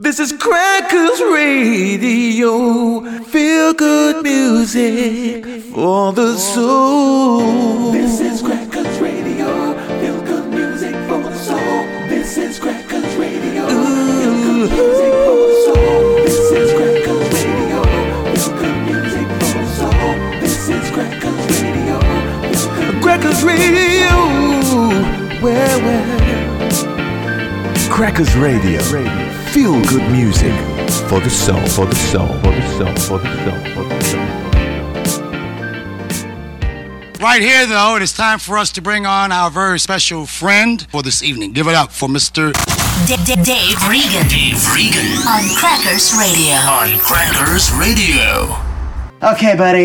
This is Crackers Radio. Feel good music for the soul. This is Crackers Radio. Feel good music for the soul. This is Crackers Radio. Feel good music for the soul. This is Crackers Radio. Feel good music for the soul. This is Crackers Radio. Crackers Radio. Where, where? Crackers Radio. Feel good music for the soul, for the soul, for the soul, for the soul, for the soul. Right here, though, it is time for us to bring on our very special friend for this evening. Give it up for Mr. D- D- Dave Regan. Dave Regan On Crackers Radio. on Crackers Radio. Okay, buddy.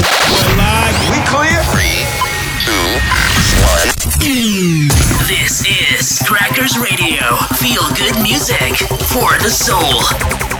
This is Crackers Radio. Feel good music for the soul.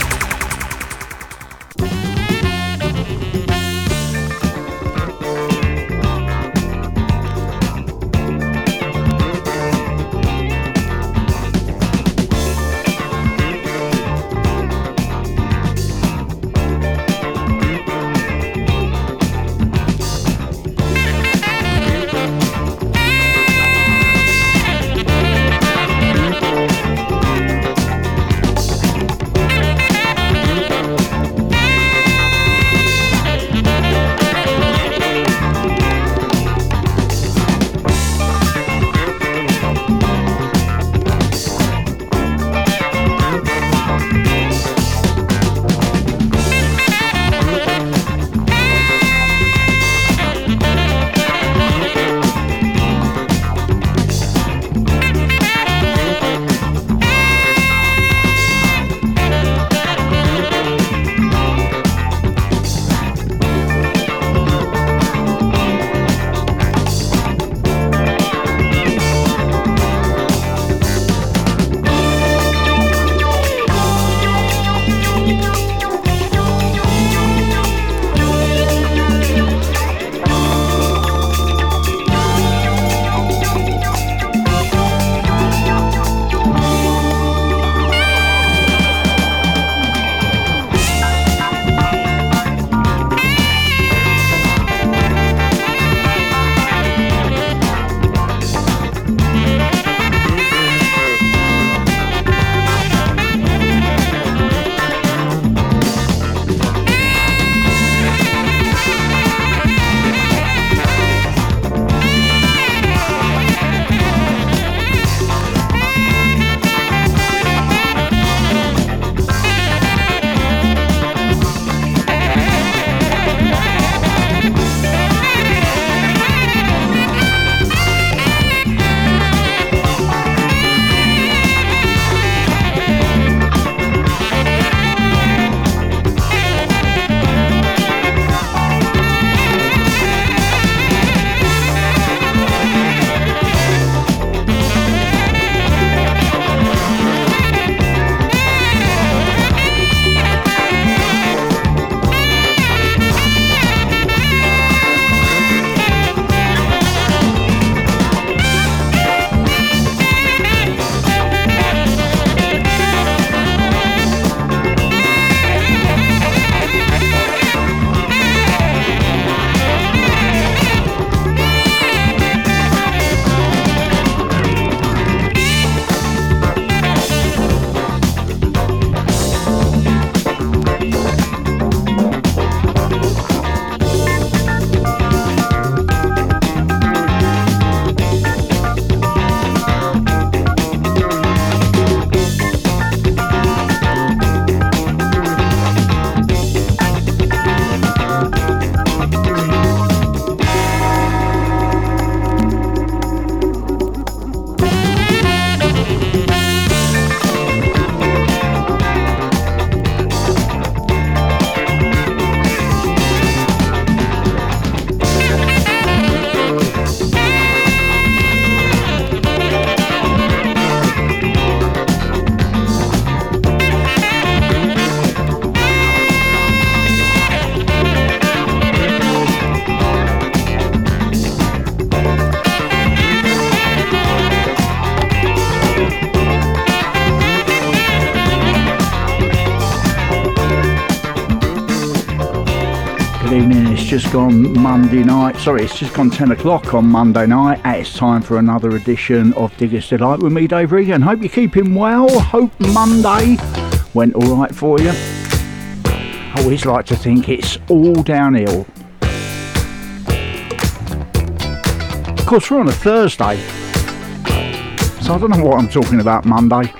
Gone Monday night. Sorry, it's just gone 10 o'clock on Monday night. And it's time for another edition of Digger's Delight with me, Dave Regan. Hope you're keeping well. Hope Monday went all right for you. I always like to think it's all downhill. Of course, we're on a Thursday. So I don't know what I'm talking about Monday.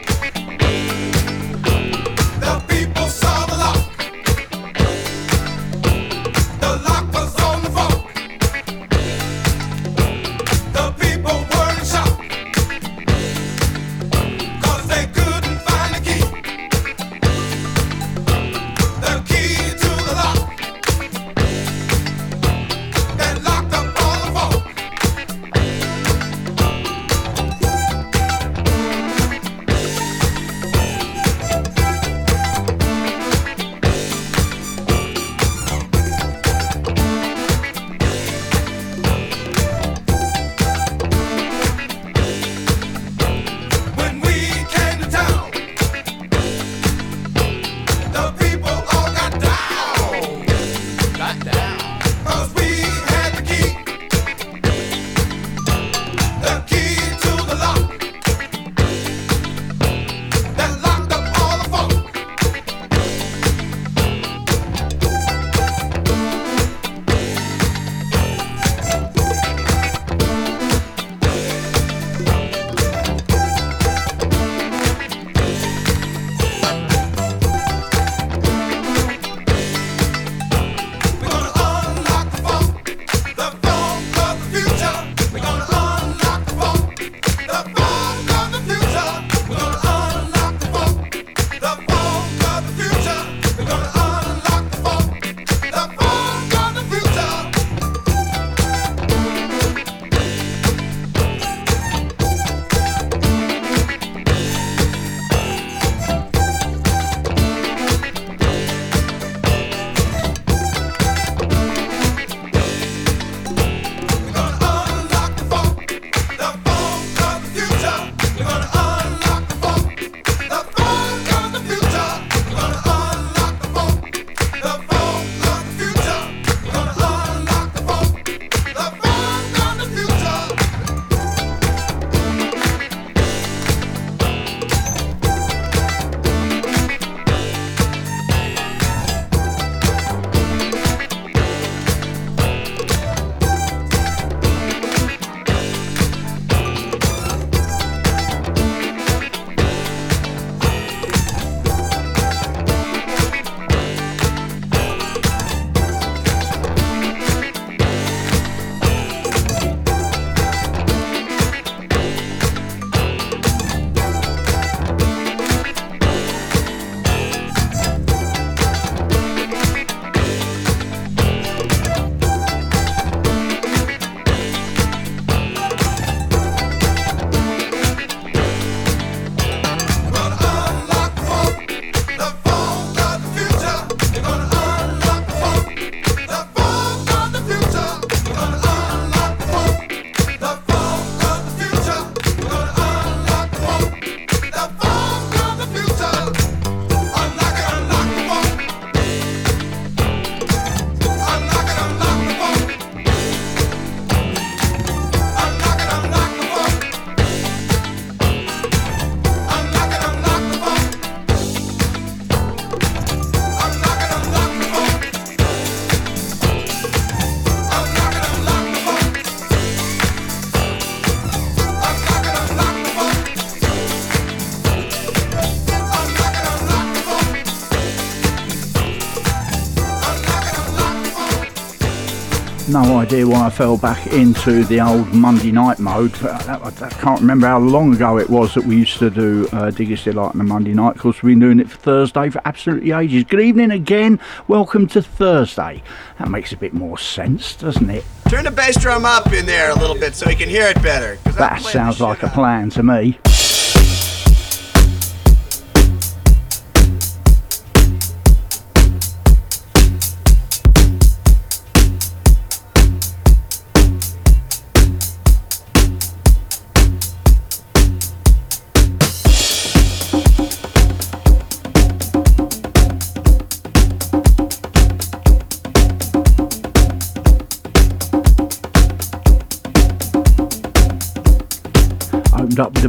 Idea why I fell back into the old Monday night mode. Uh, I can't remember how long ago it was that we used to do uh, Diggers Delight on a Monday night. Of course, we've been doing it for Thursday for absolutely ages. Good evening again. Welcome to Thursday. That makes a bit more sense, doesn't it? Turn the bass drum up in there a little bit so you can hear it better. That sounds like a plan to me.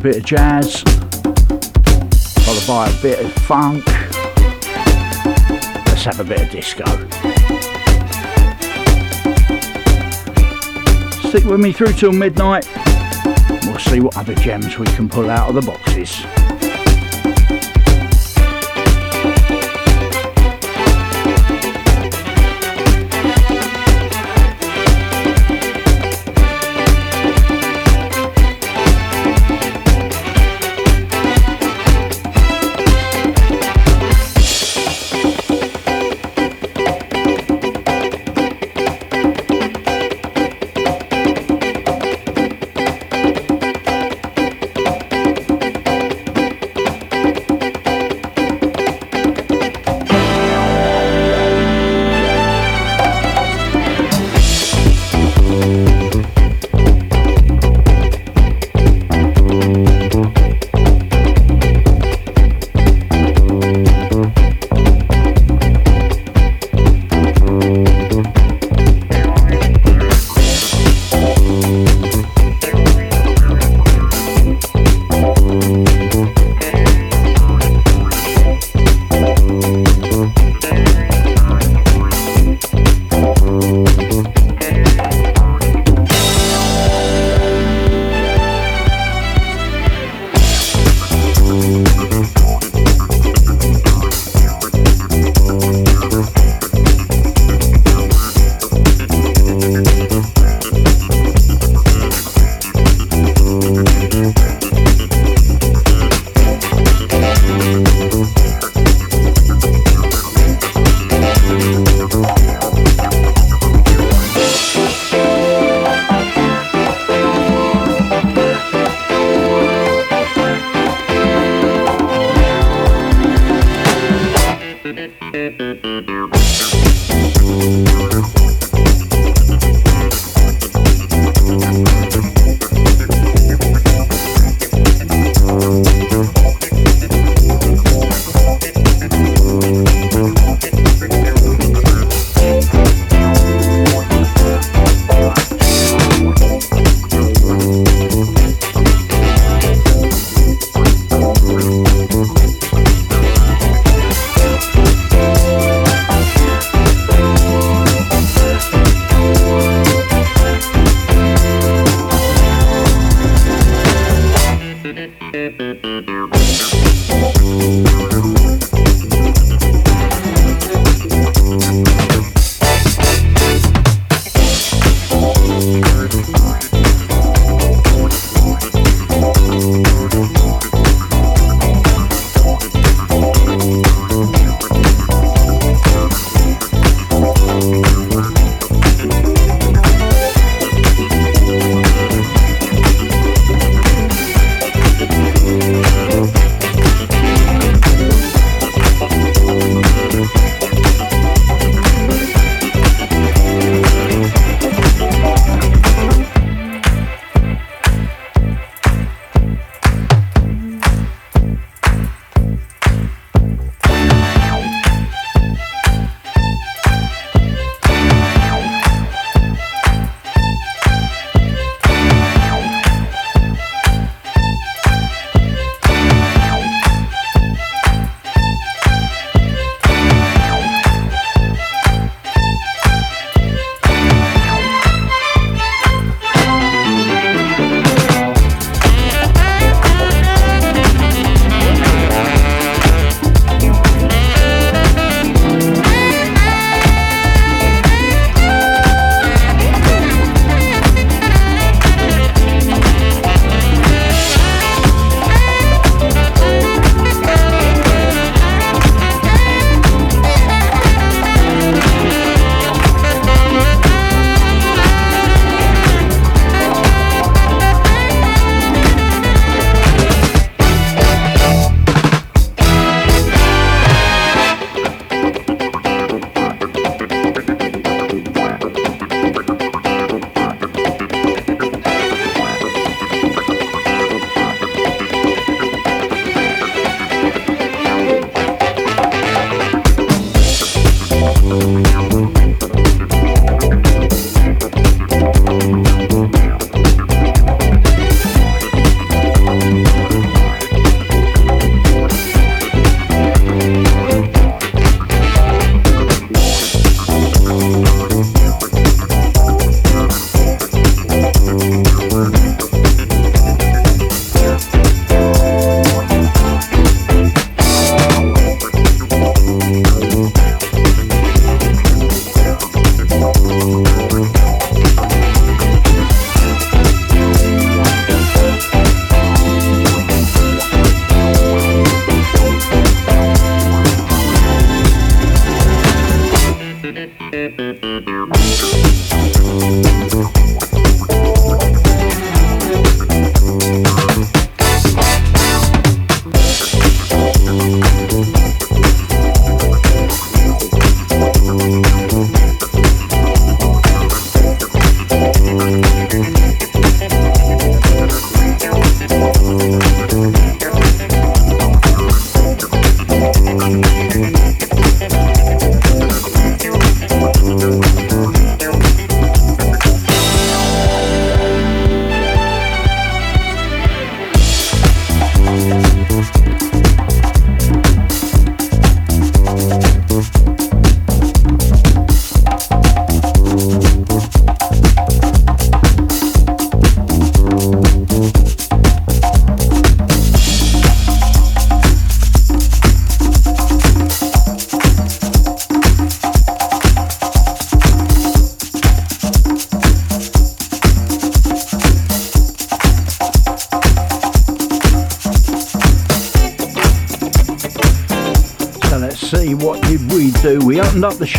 Bit of jazz, followed by a bit of funk. Let's have a bit of disco. Stick with me through till midnight. We'll see what other gems we can pull out of the boxes.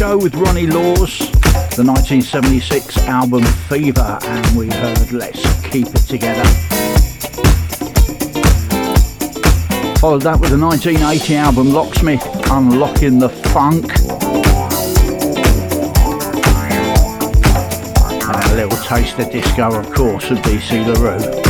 Show with Ronnie Laws, the 1976 album Fever, and we heard Let's Keep It Together. Followed that with the 1980 album Locksmith, Unlocking the Funk. And a little taste of disco, of course, of DC LaRue.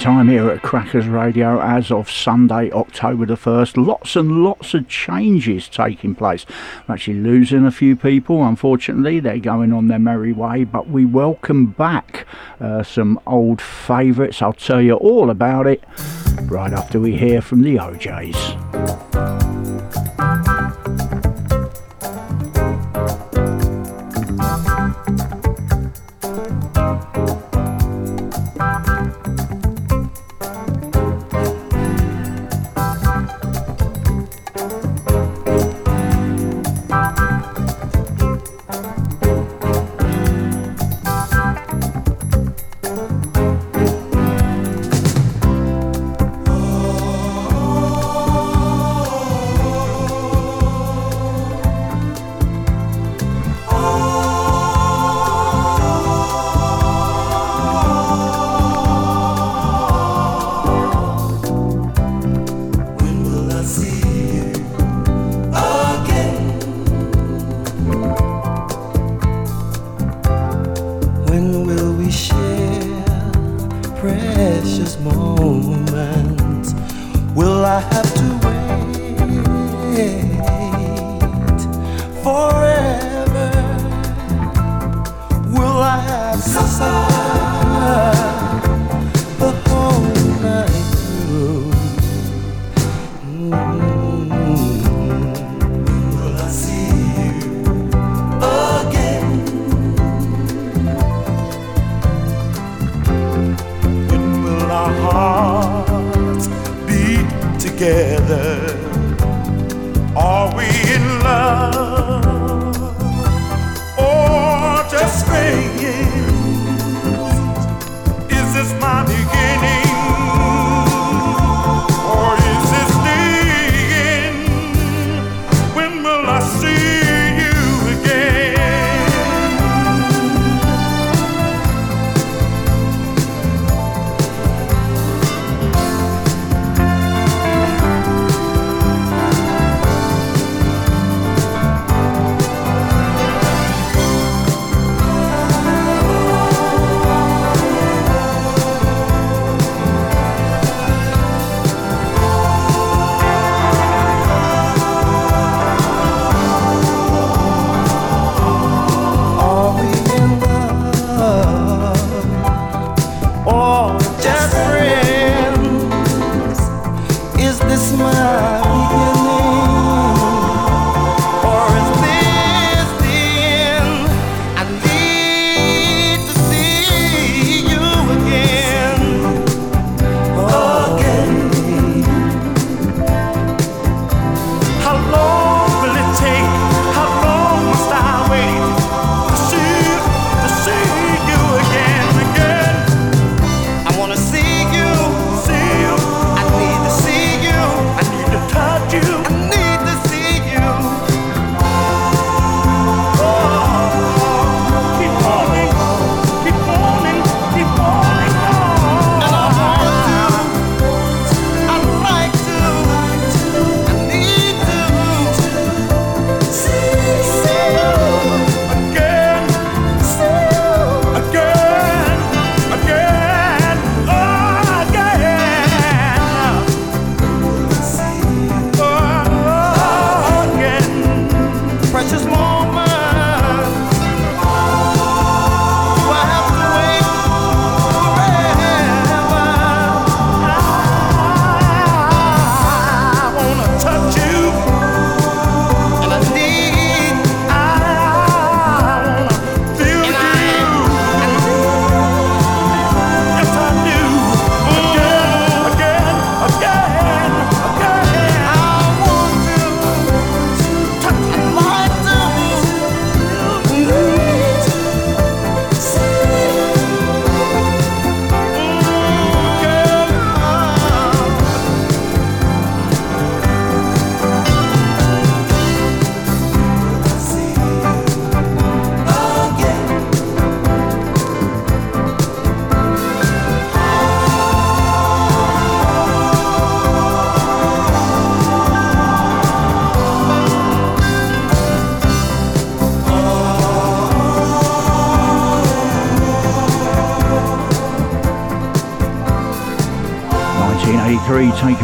Time here at Crackers Radio as of Sunday, October the 1st. Lots and lots of changes taking place. We're actually losing a few people, unfortunately. They're going on their merry way, but we welcome back uh, some old favourites. I'll tell you all about it right after we hear from the O'Jays.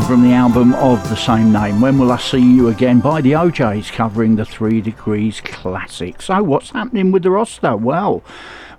From the album of the same name. When Will I See You Again by the O'Jays covering the Three Degrees classic. So, what's happening with the roster? Well,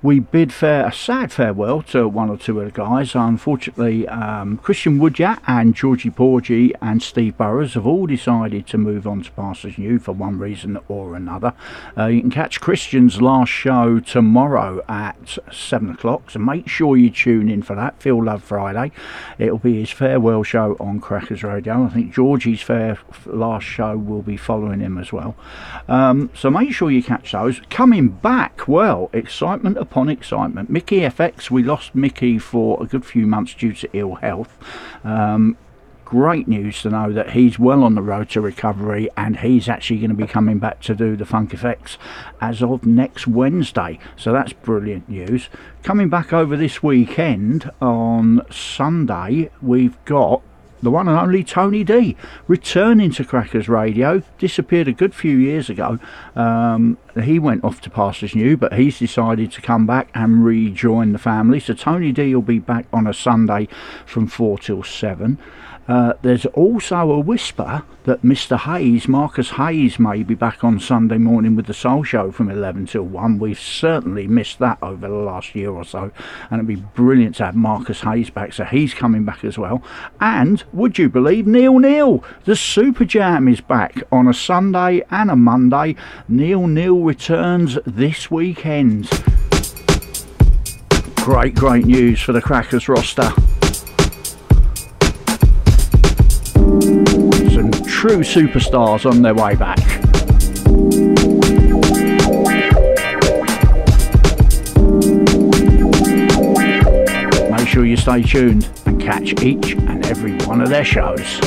we bid fair a sad farewell to one or two of the guys. Unfortunately, um, Christian Woodyat and Georgie Porgy and Steve Burrows have all decided to move on to Pastors New for one reason or another. Uh, you can catch Christian's last show tomorrow at 7 o'clock, so make sure you tune in for that. Feel Love Friday. It'll be his farewell show on Crackers Radio. I think Georgie's fair last show will be following him as well. Um, so make sure you catch those. Coming back, well, excitement upon excitement. Mickey FX, we lost Mickey for a good few months due to ill health. Um, great news to know that he's well on the road to recovery and he's actually going to be coming back to do the funk effects as of next Wednesday. So that's brilliant news. Coming back over this weekend on Sunday, we've got the one and only Tony D, returning to Crackers Radio. Disappeared a good few years ago. Um, he went off to Pastors New, but he's decided to come back and rejoin the family. So Tony D will be back on a Sunday from 4 till 7. Uh, there's also a whisper that Mr. Hayes, Marcus Hayes, may be back on Sunday morning with the Soul Show from 11 till 1. We've certainly missed that over the last year or so, and it'd be brilliant to have Marcus Hayes back, so he's coming back as well. And would you believe Neil Neil, the Super Jam is back on a Sunday and a Monday. Neil Neil returns this weekend. Great, great news for the Crackers roster. True superstars on their way back. Make sure you stay tuned and catch each and every one of their shows.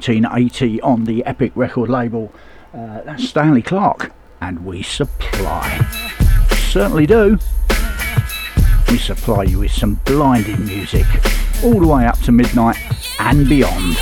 1980 on the Epic record label. Uh, that's Stanley Clarke, and we supply. Certainly do. We supply you with some blinding music all the way up to midnight and beyond.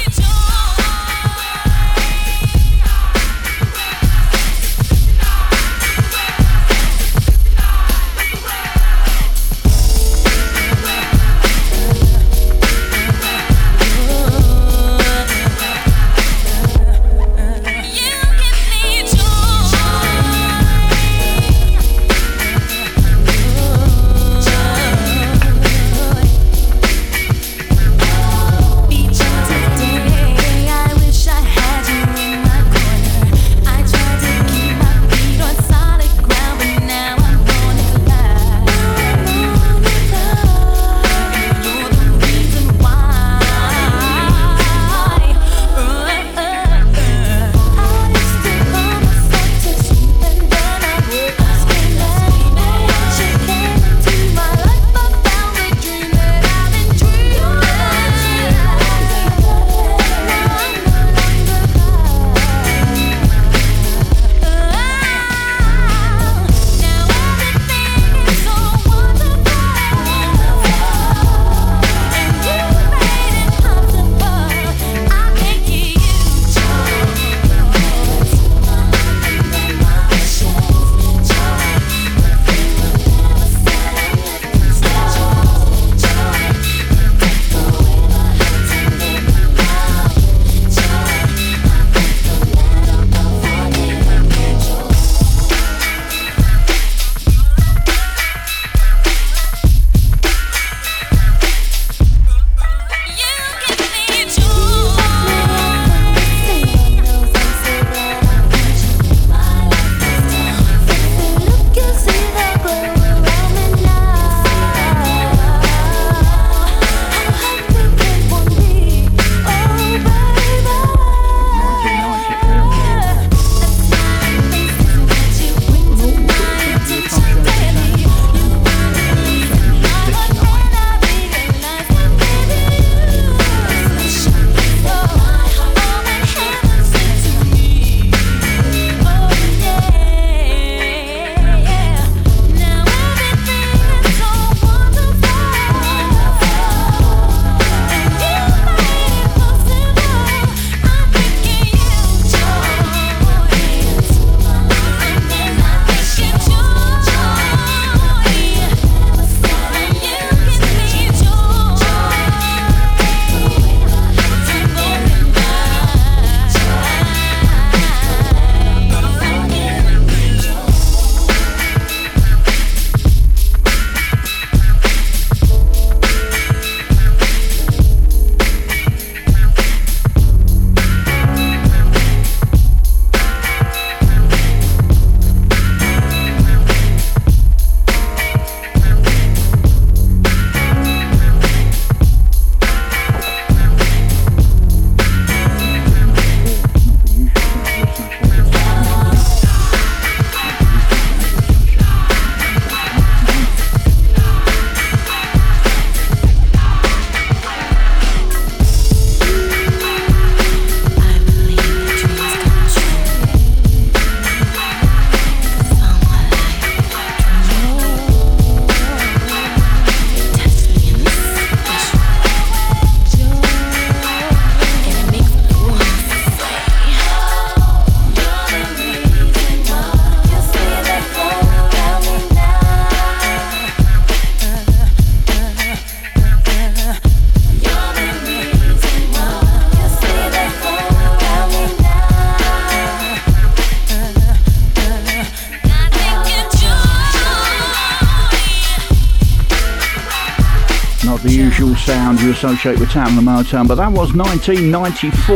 Associate with Tamla Motown, but that was 1994.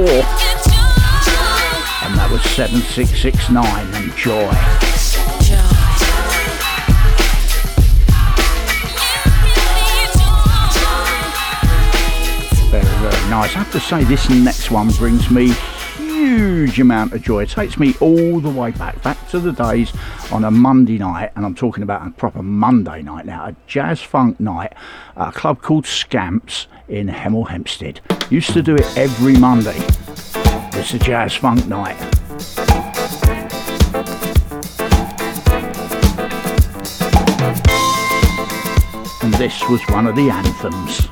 And that was 7669 and Joy. Very, very nice. I have to say, this next one brings me huge amount of joy. It takes me all the way back, back to the days on a Monday night, and I'm talking about a proper Monday night now, a jazz funk night a club called Scamps in Hemel Hempstead. Used to do it every Monday. It's a jazz funk night. And this was one of the anthems.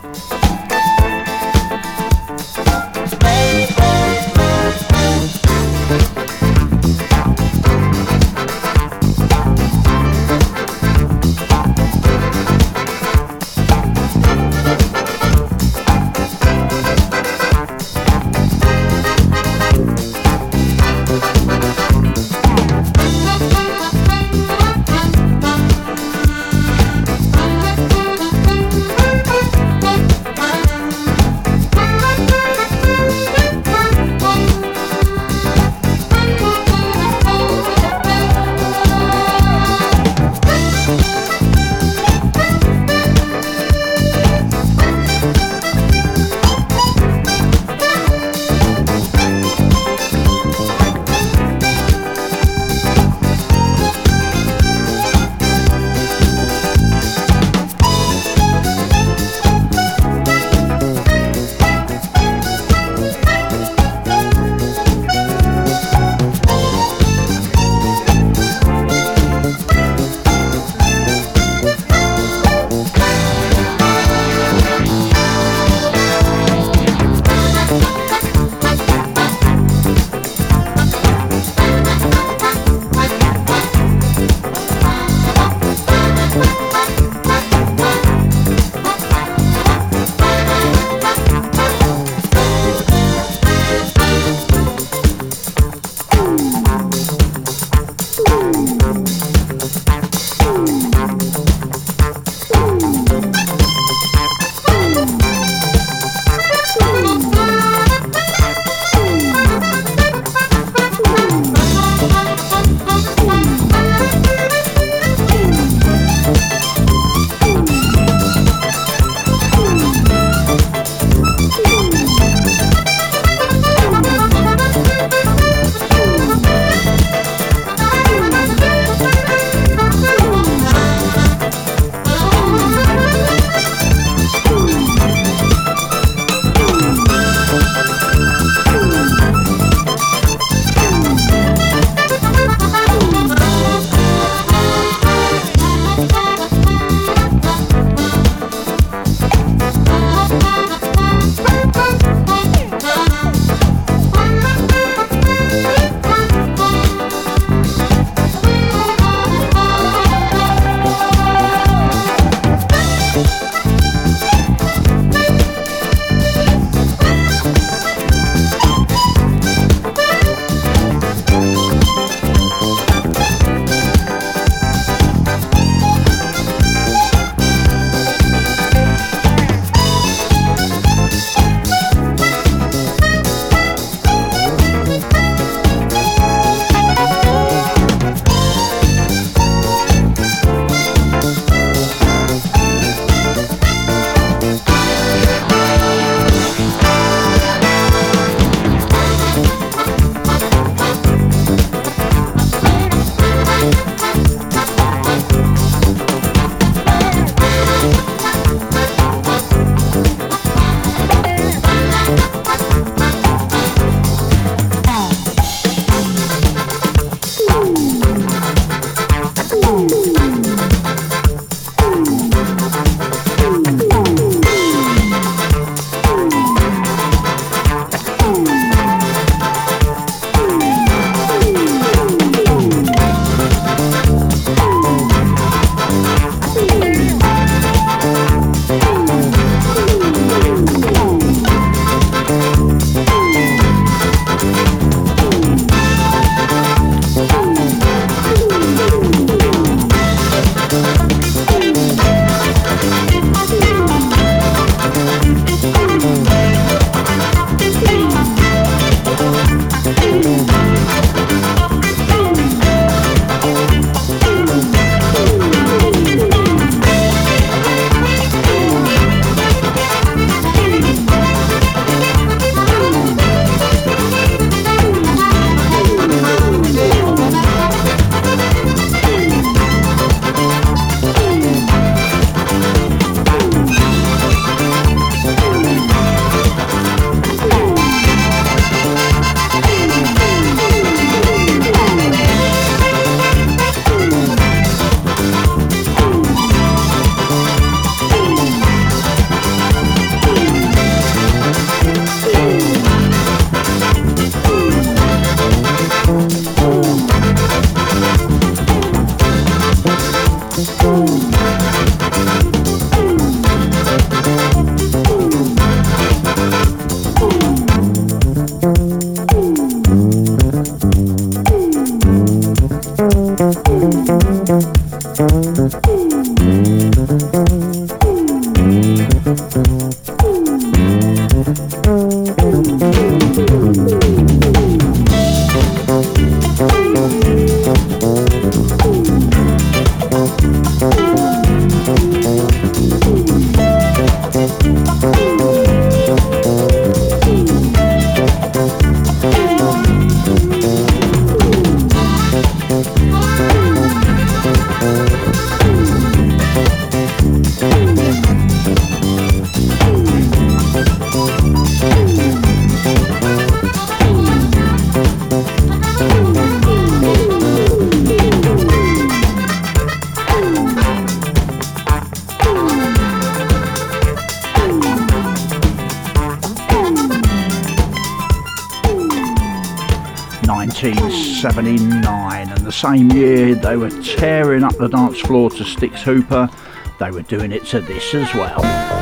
Same year they were tearing up the dance floor to Stix Hooper, they were doing it to this as well.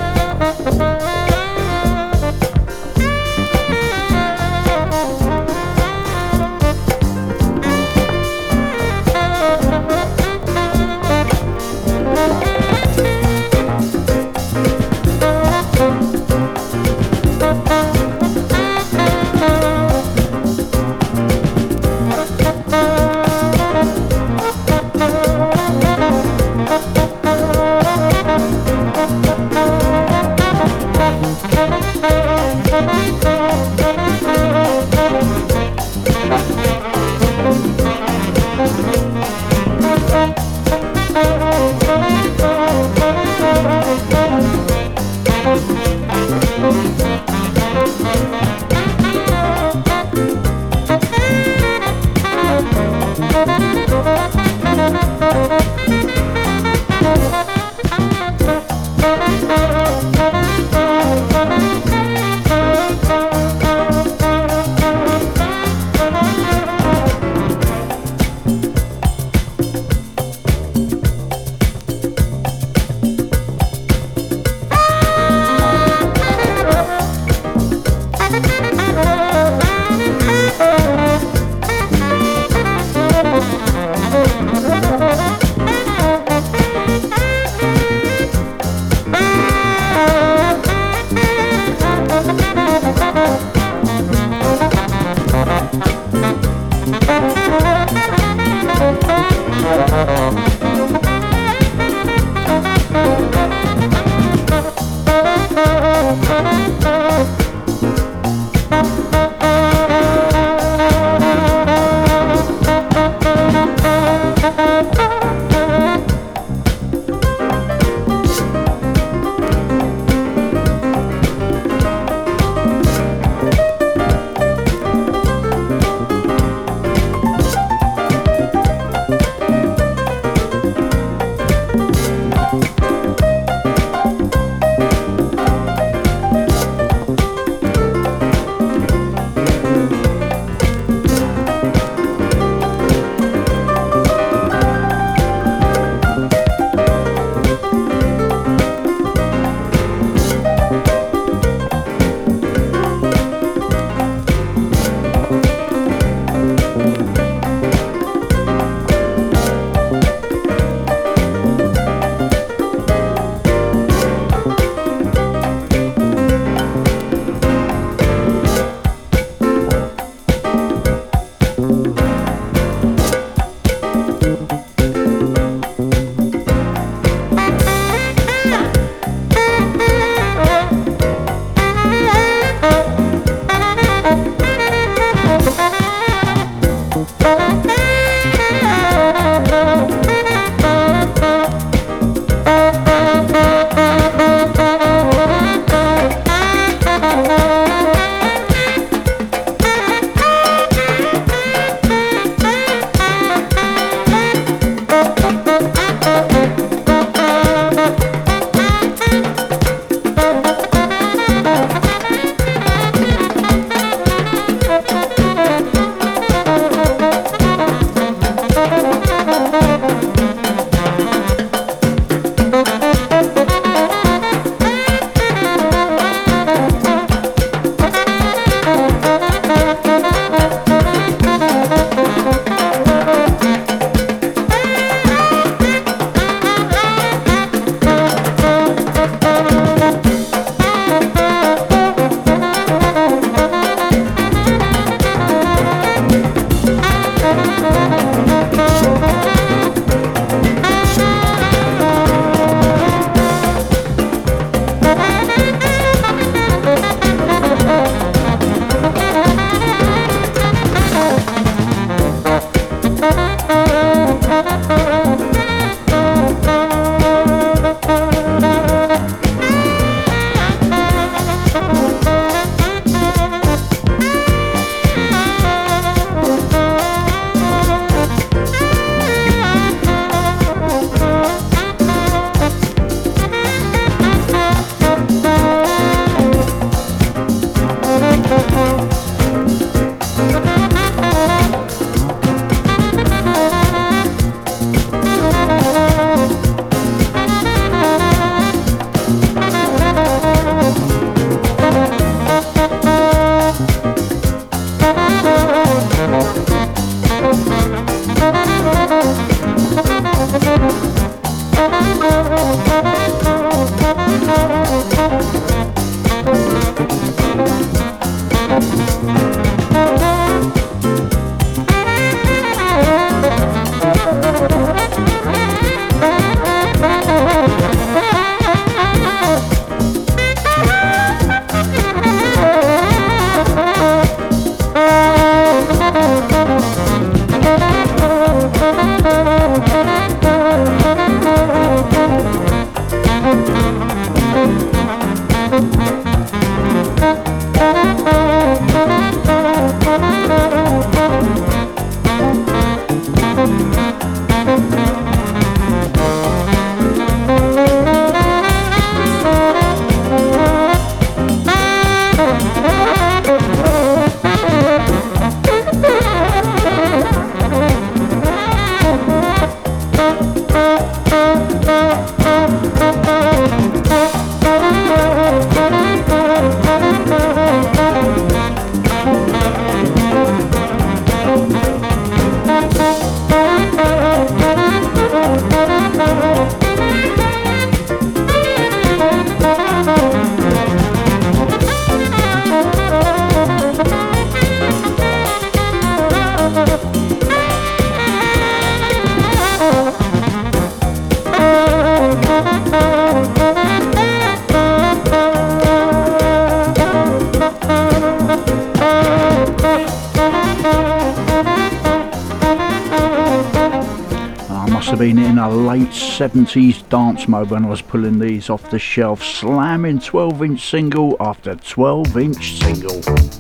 70s dance mode when I was pulling these off the shelf, slamming 12 inch single after 12 inch single.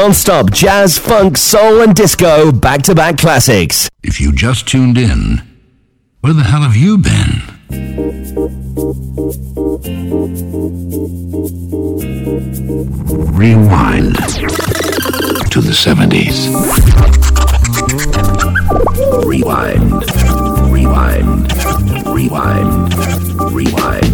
Non-stop jazz, funk, soul and disco back-to-back classics. If you just tuned in, where the hell have you been? Rewind to the 70s. Rewind. Rewind. Rewind. Rewind.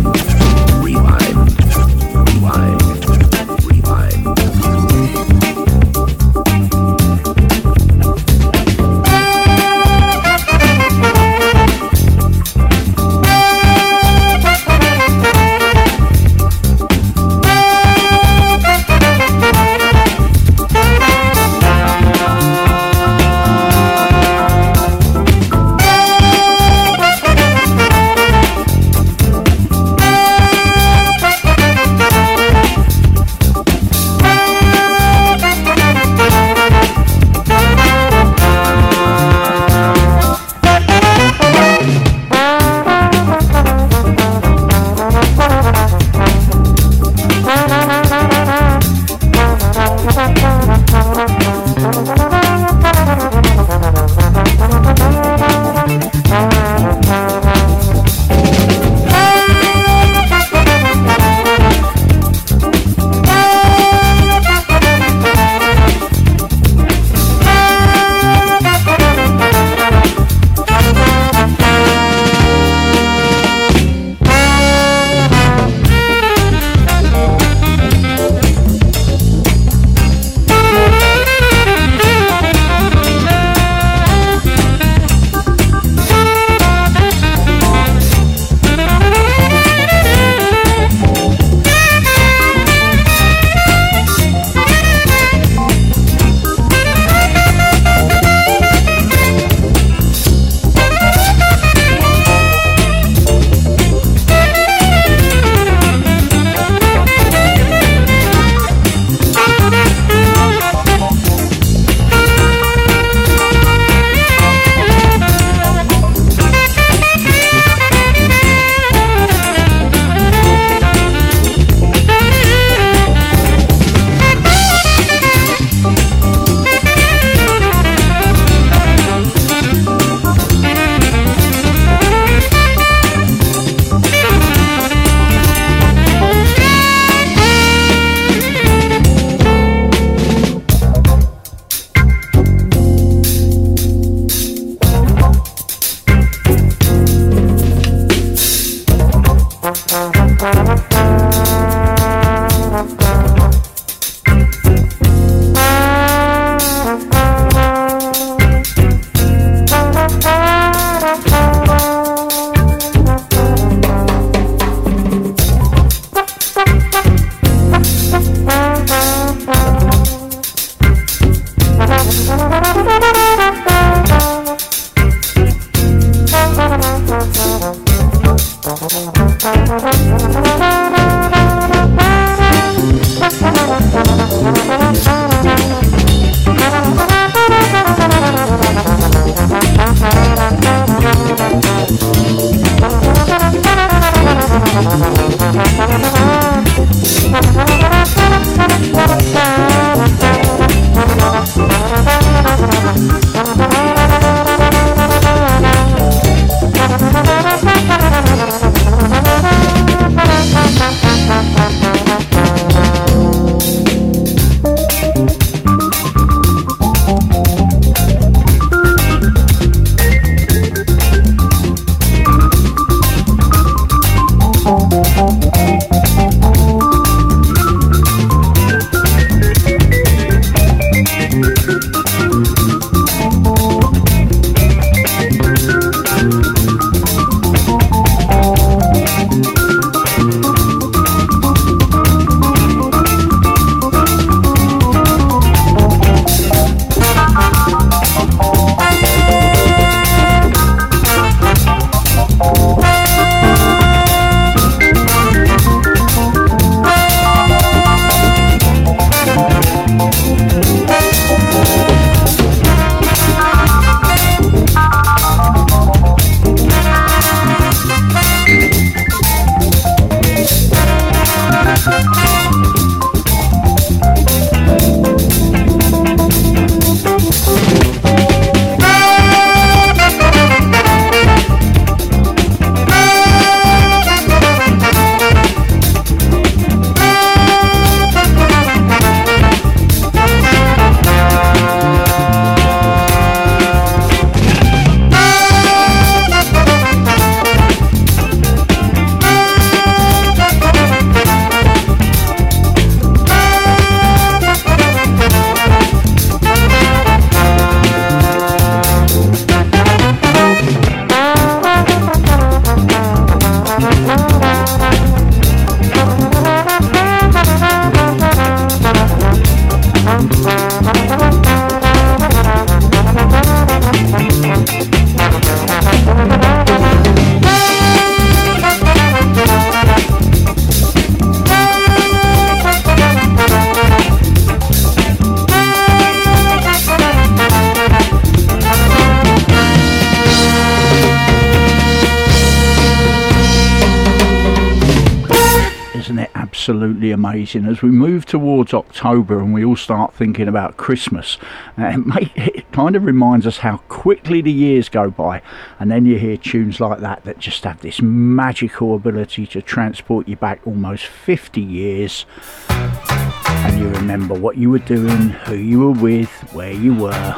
Amazing. As we move towards October and we all start thinking about Christmas, uh, it, kind of reminds us how quickly the years go by. And then you hear tunes like that that just have this magical ability to transport you back almost 50 years. And you remember what you were doing, who you were with, where you were.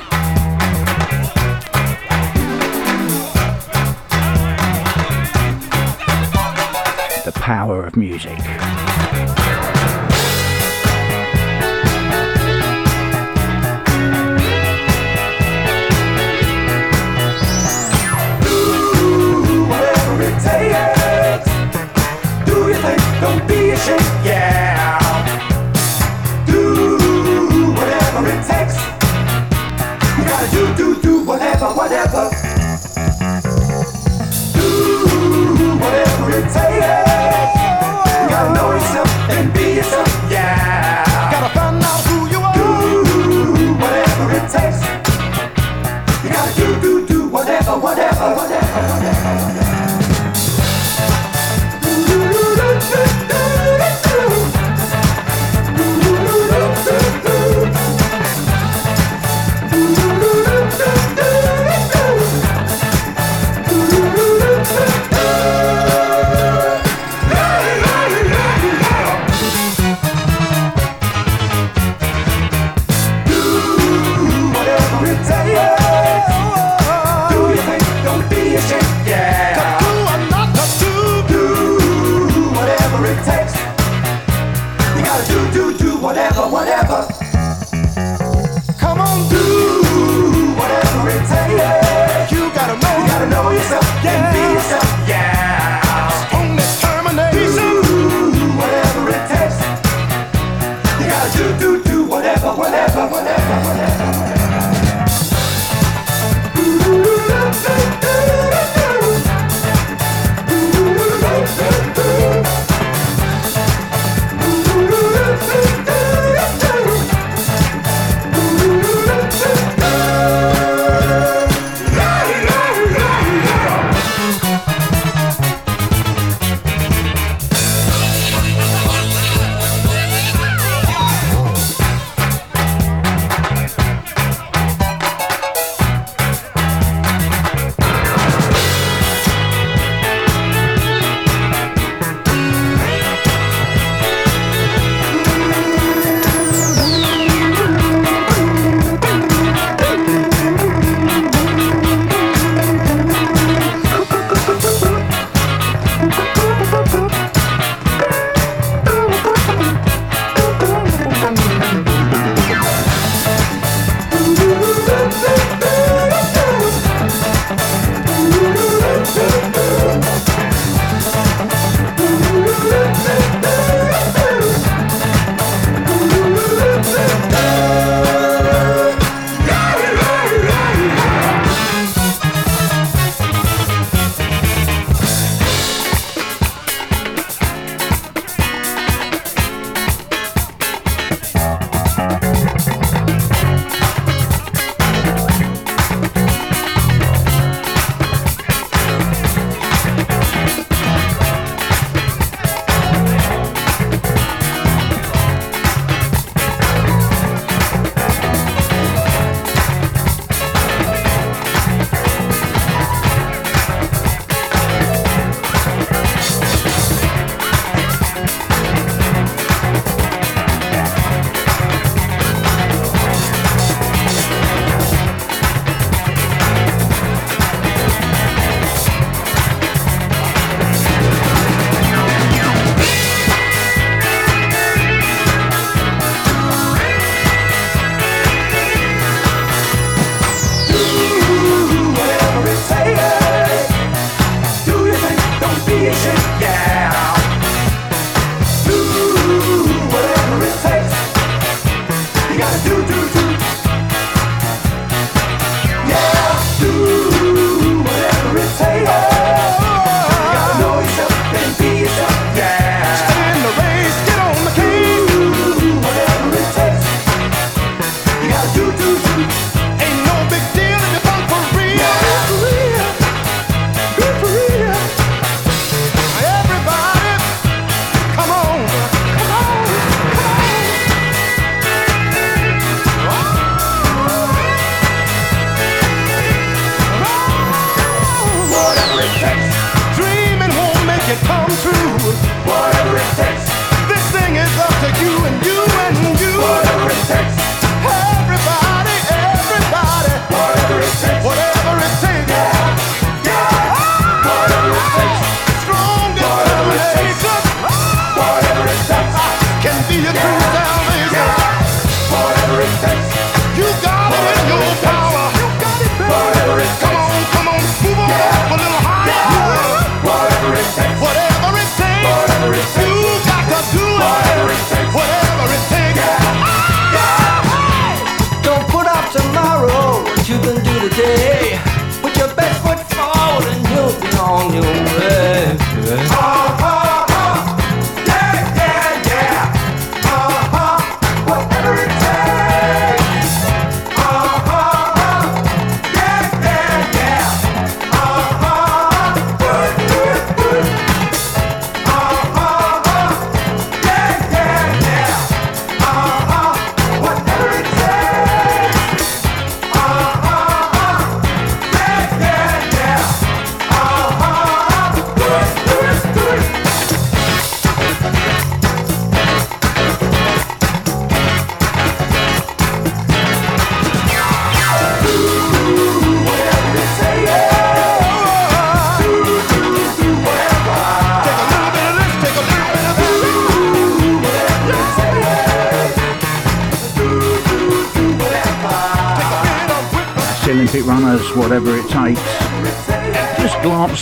The power of music.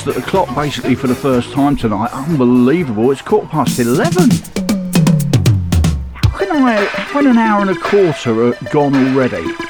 at the clock basically for the first time tonight. Unbelievable. It's quarter past 11. How can I, when an hour and a quarter are gone already?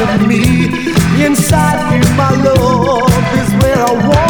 of me. Inside you, my love is where I want.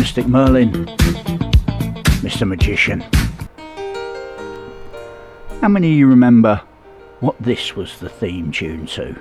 Mystic Merlin, Mr. Magician. How many of you remember what this was the theme tune to?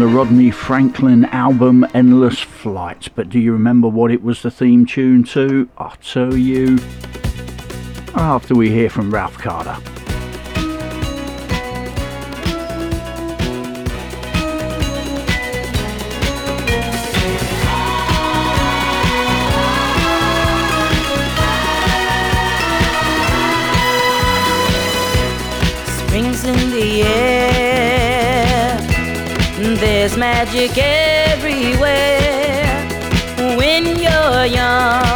The Rodney Franklin album Endless Flight. But do you remember what it was the theme tune to? I'll tell you after we hear from Ralph Carter. Magic everywhere. When you're young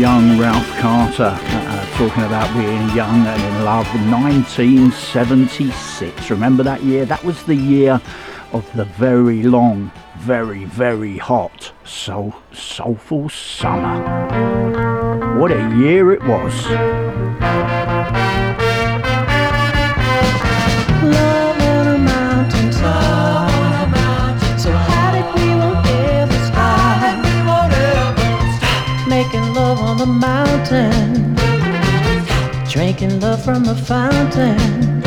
young Ralph Carter uh, uh, talking about being young and in love. 1976. Remember that year? That was the year of the very long, very, very hot, so soulful summer. What a year it was. Love. drinking love from a fountain.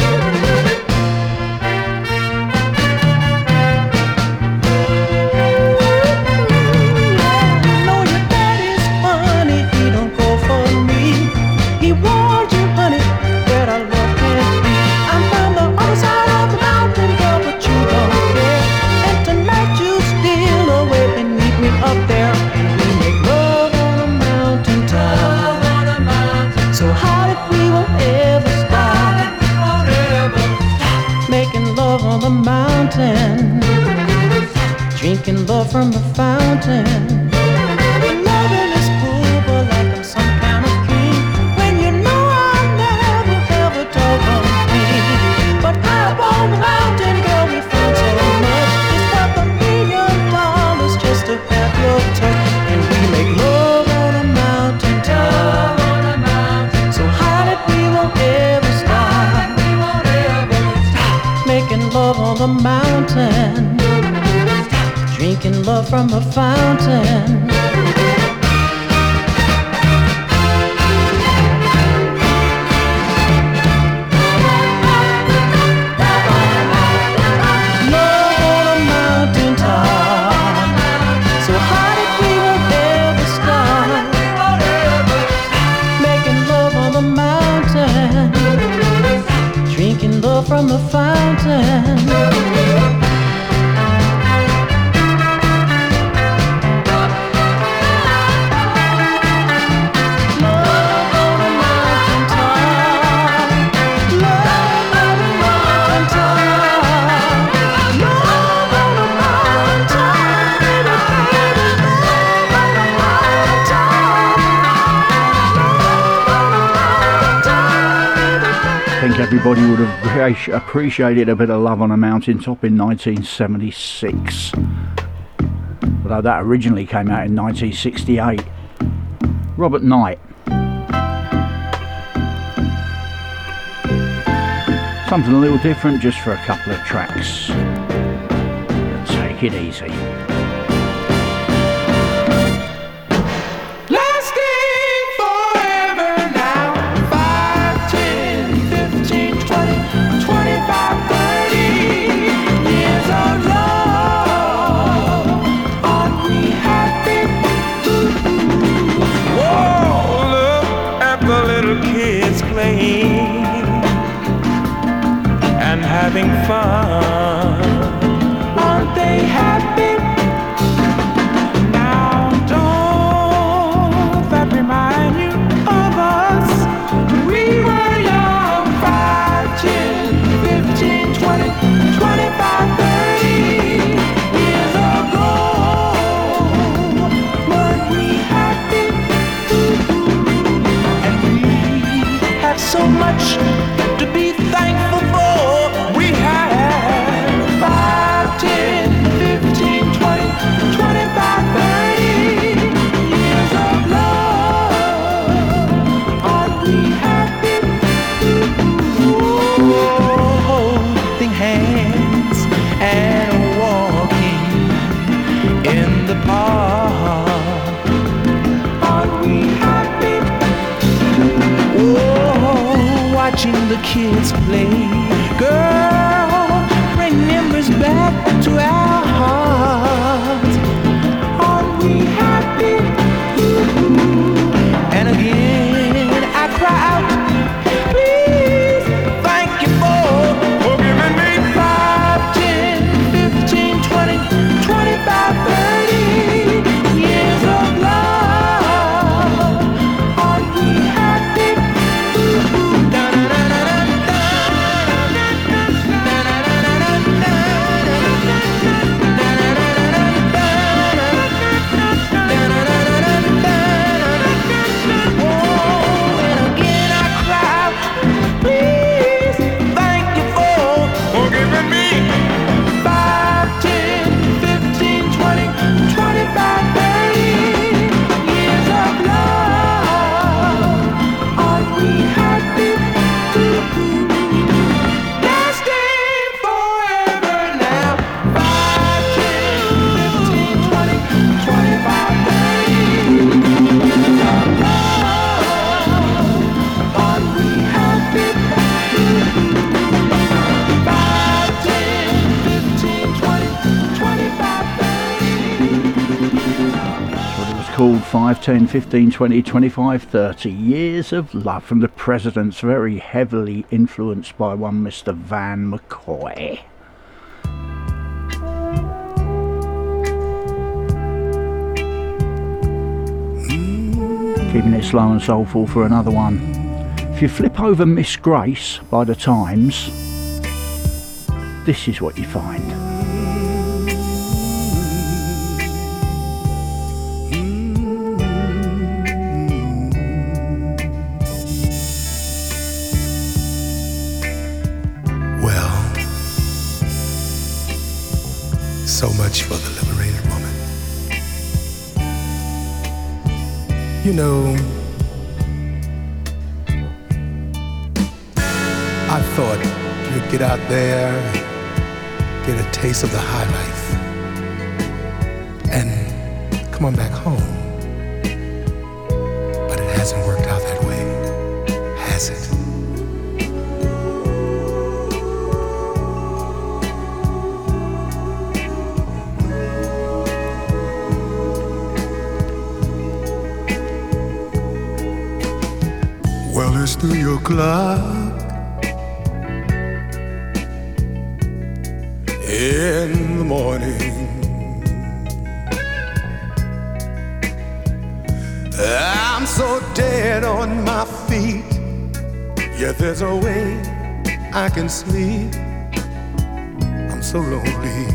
from the fountain. drinking love from a fountain. everybody would have appreciated a bit of Love on a Mountaintop in 1976. Although that originally came out in 1968. Robert Knight. Something a little different just for a couple of tracks. Take it easy. 10, 15, 20, 25, 30 Years of Love from the Presidents, very heavily influenced by one Mr. Van McCoy. Keeping it slow and soulful for another one. If you flip over Miss Grace by the Tymes, this is what you find. So much for the liberated woman. You know, I thought you'd get out there, get a taste of the high I can sleep. I'm so lonely.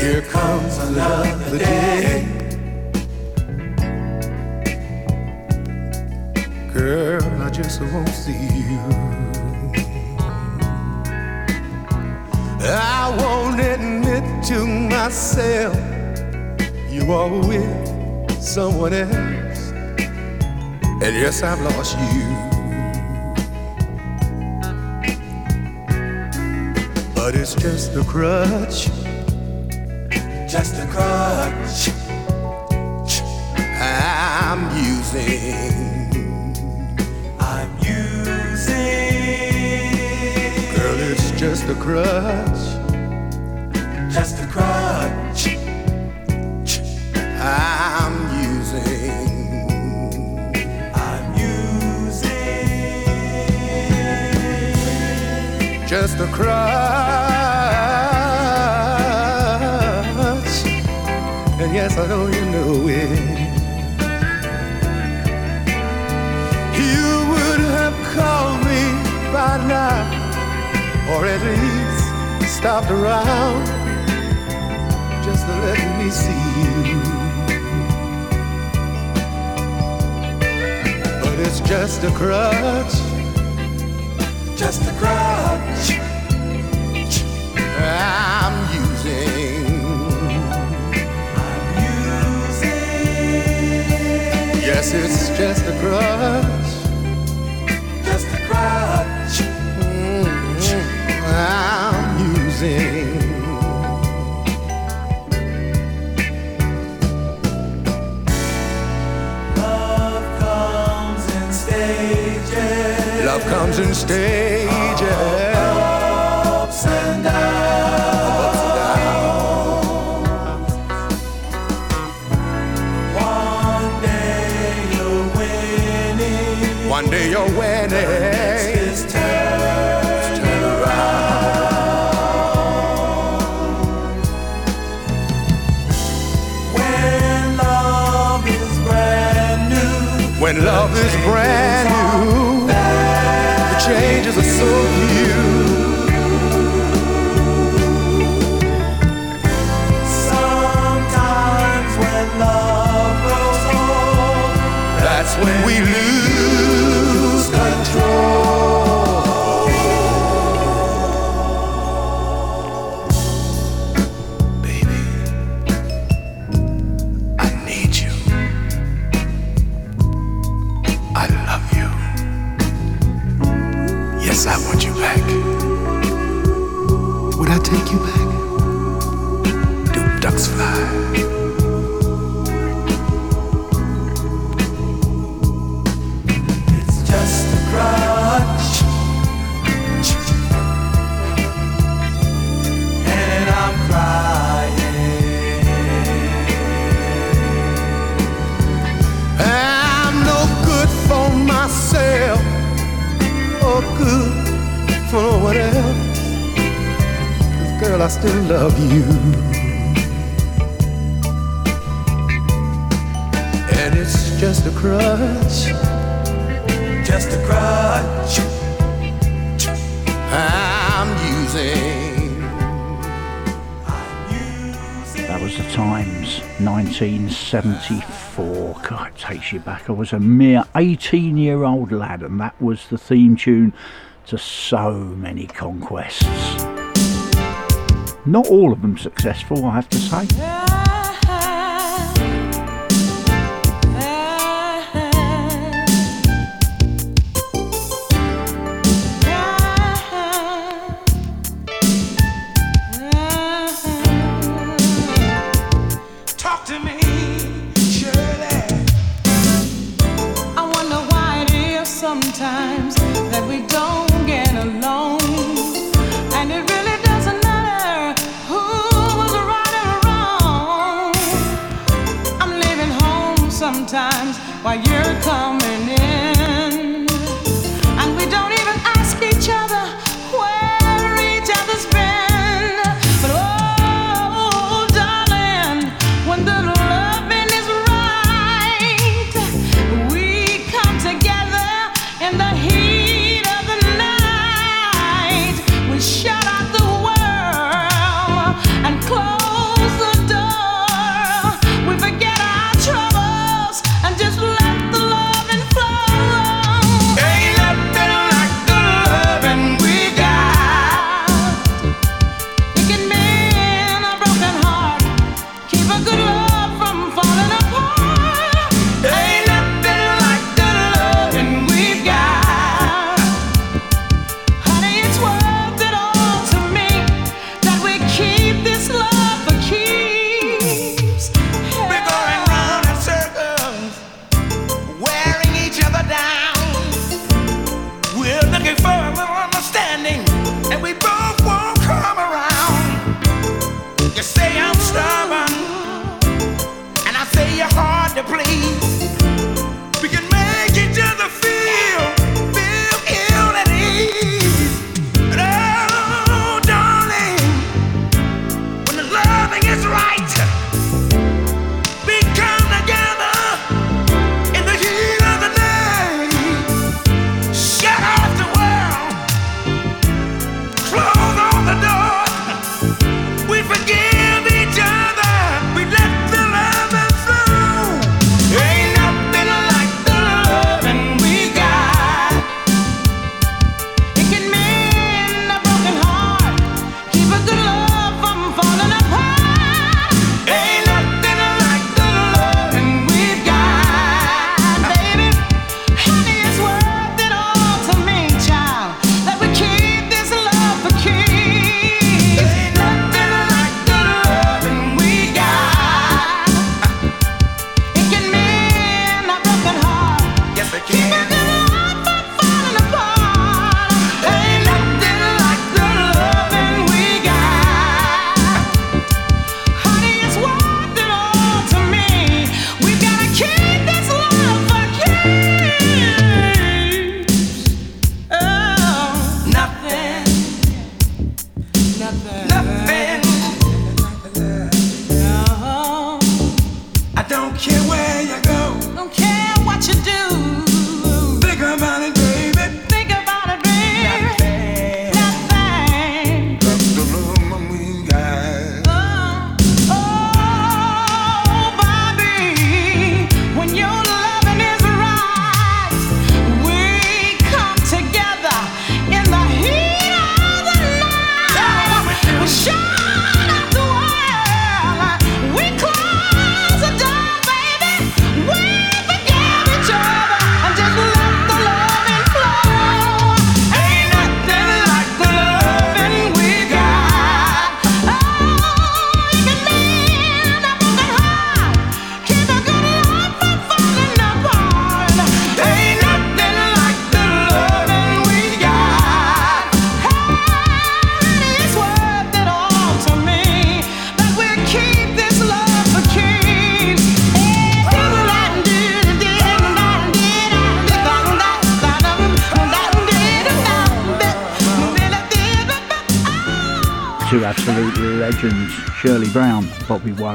Here comes another day. Girl, I just won't see you. I won't admit to myself you are with someone else. And yes, I've lost you. But it's just a crutch. Just a crutch. I'm using. I'm using. Girl, it's just a crutch. Just a crutch. I'm a crutch. And yes, I know you know it. You would have called me by now, or at least stopped around just to let me see you. But it's just a crutch, just a crutch. I'm using. Yes, it's just a crutch. Just a crutch. I'm mm-hmm. using. Love comes in stages. Love comes in stages. Brand new. The changes are so still love you. And it's just a crutch, just a crutch I'm using. That was the Tymes, 1974. God, it takes you back. I was a mere 18 year old lad, and that was the theme tune to so many conquests. Not all of them successful, I have to say.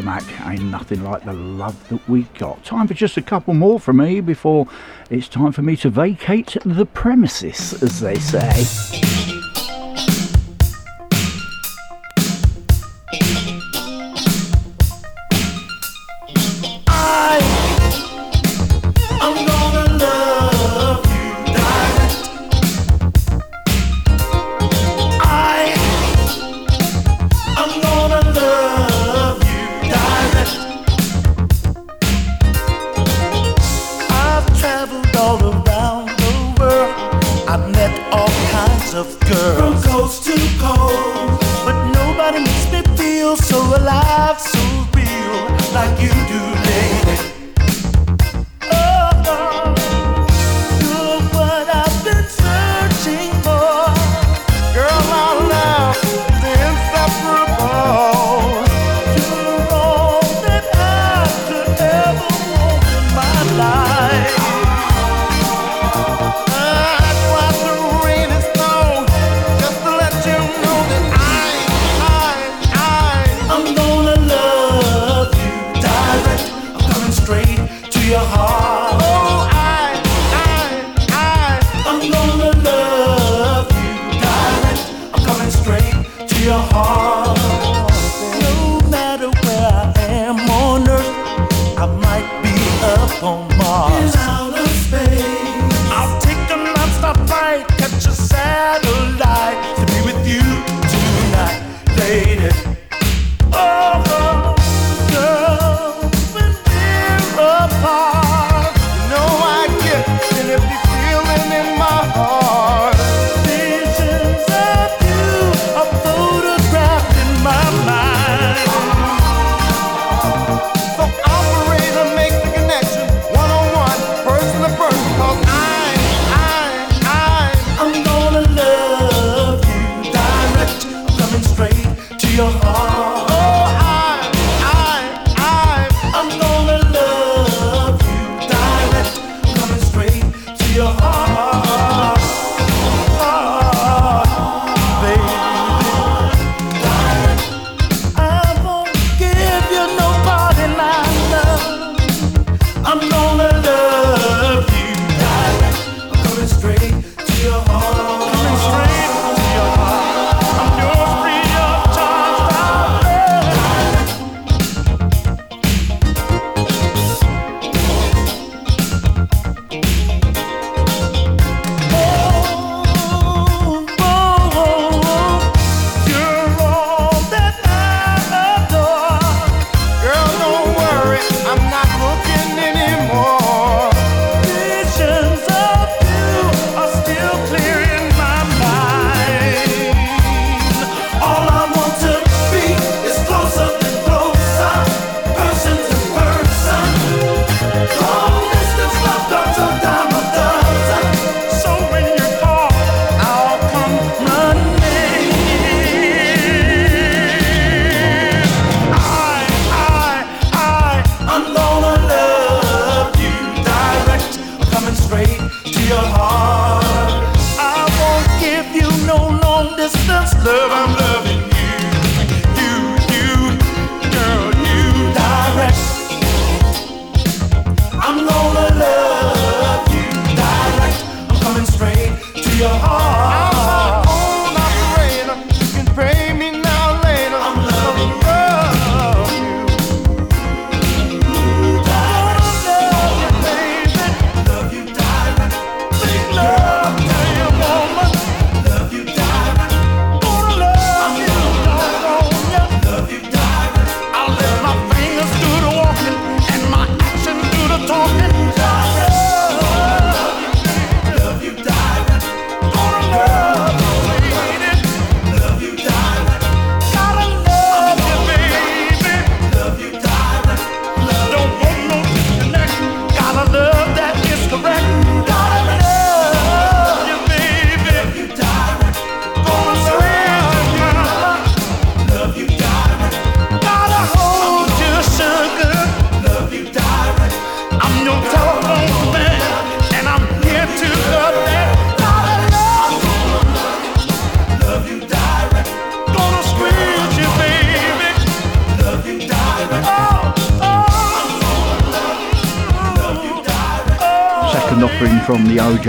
Womack. Ain't nothing like the love that we got. Time for just a couple more from me before it's time for me to vacate the premises, as they say.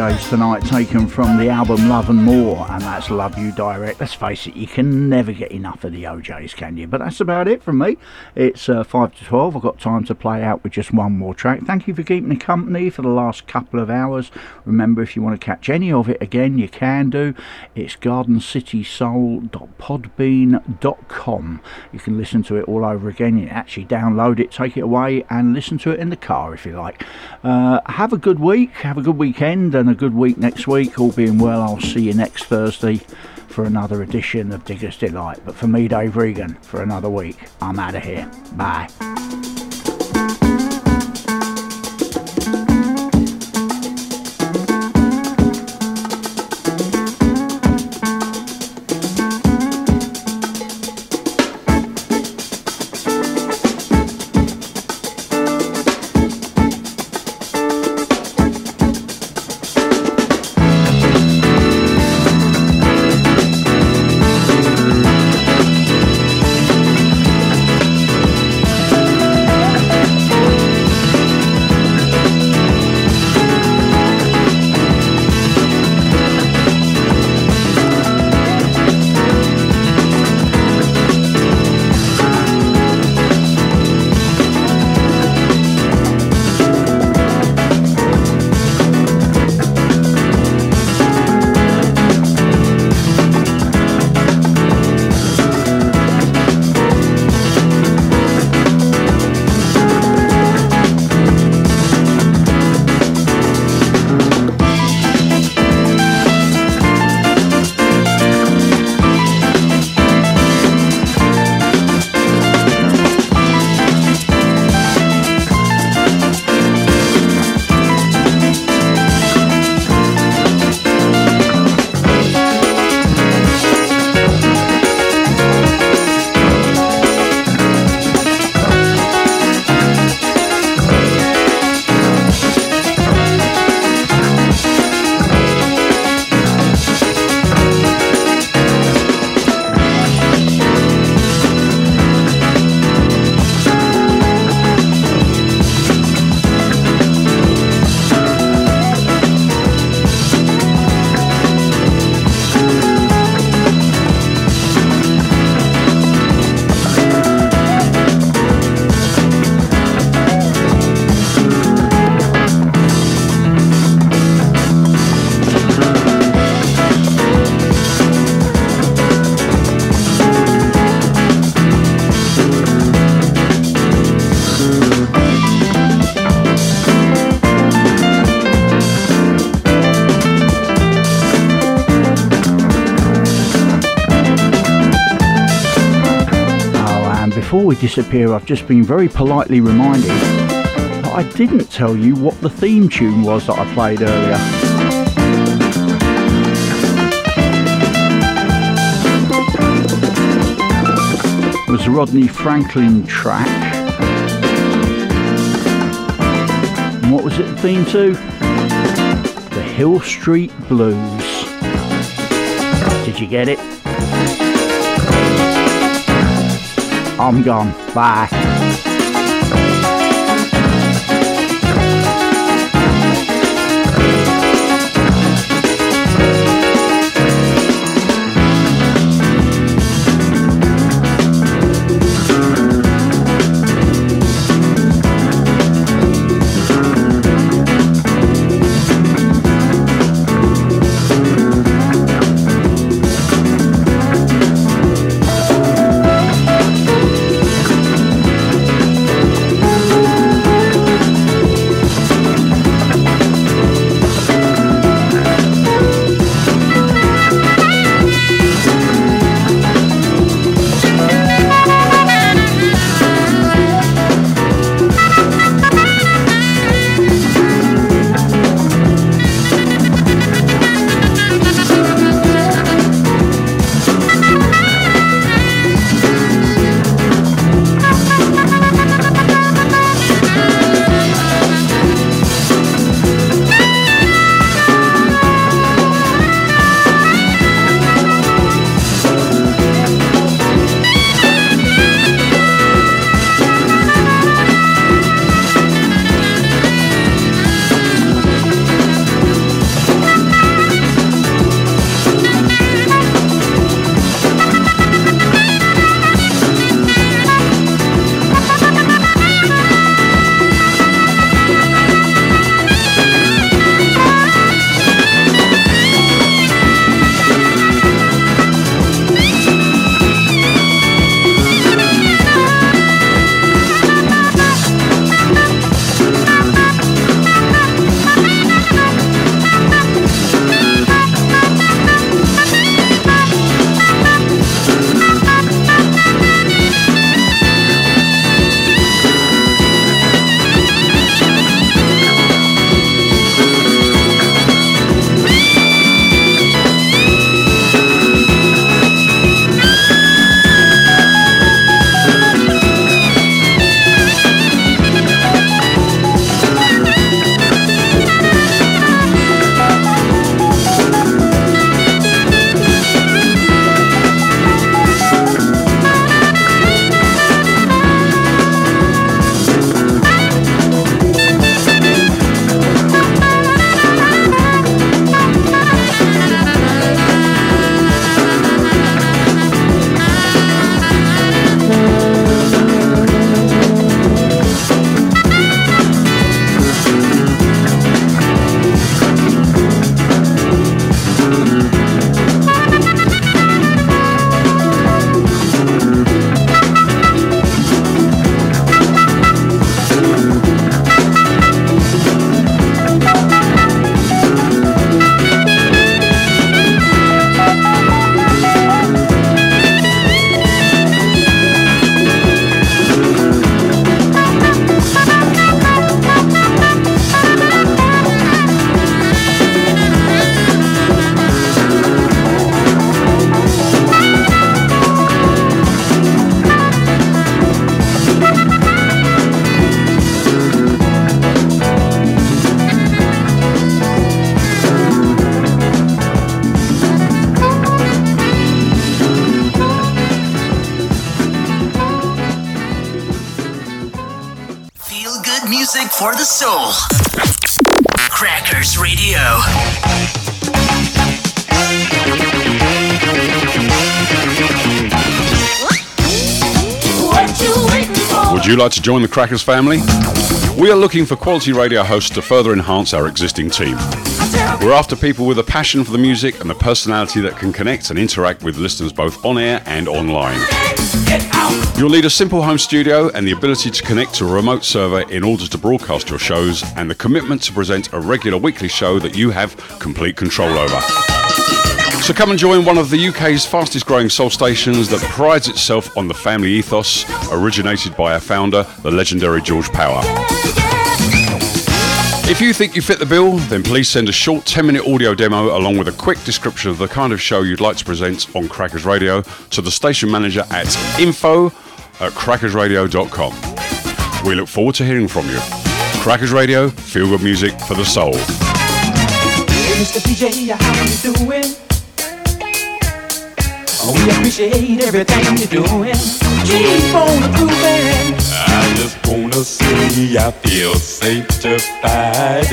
Tonight, taken from the album Love and More, and that's Love You Direct. Let's face it, you can never get enough of the O'Jays, can you? But that's about it from me. It's uh, 5 to 12. I've got time to play out with just one more track. Thank you for keeping me company for the last couple of hours. Remember, if you want to catch any of it again, you can do. It's gardencitysoul.podbean.com. You can listen to it all over again. You actually download it, take it away, and listen to it in the car if you like. Uh, have a good week, have a good weekend, and a good week next week. All being well, I'll see you next Thursday for another edition of Digger's Delight. But for me, Dave Regan, for another week, I'm out of here. Bye. Before we disappear, I've just been very politely reminded that I didn't tell you what the theme tune was that I played earlier. It was Rodney Franklin track. And what was it the theme to? The Hill Street Blues. Did you get it? I'm gone. Bye. You like to join the Crackers family? We are looking for quality radio hosts to further enhance our existing team. We're after people with a passion for the music and the personality that can connect and interact with listeners both on air and online. You'll need a simple home studio and the ability to connect to a remote server in order to broadcast your shows and the commitment to present a regular weekly show that you have complete control over. So come and join one of the UK's fastest growing soul stations that prides itself on the family ethos originated by our founder, the legendary George Power. If you think you fit the bill, then please send a short 10 minute audio demo along with a quick description of the kind of show you'd like to present on Crackers Radio to the station manager at info at crackersradio.com. We look forward to hearing from you. Crackers Radio, feel good music for the soul. Hey, Mr. DJ, how you doing? Oh, we appreciate everything you're doing. Keep on improving. I just wanna say I feel sanctified.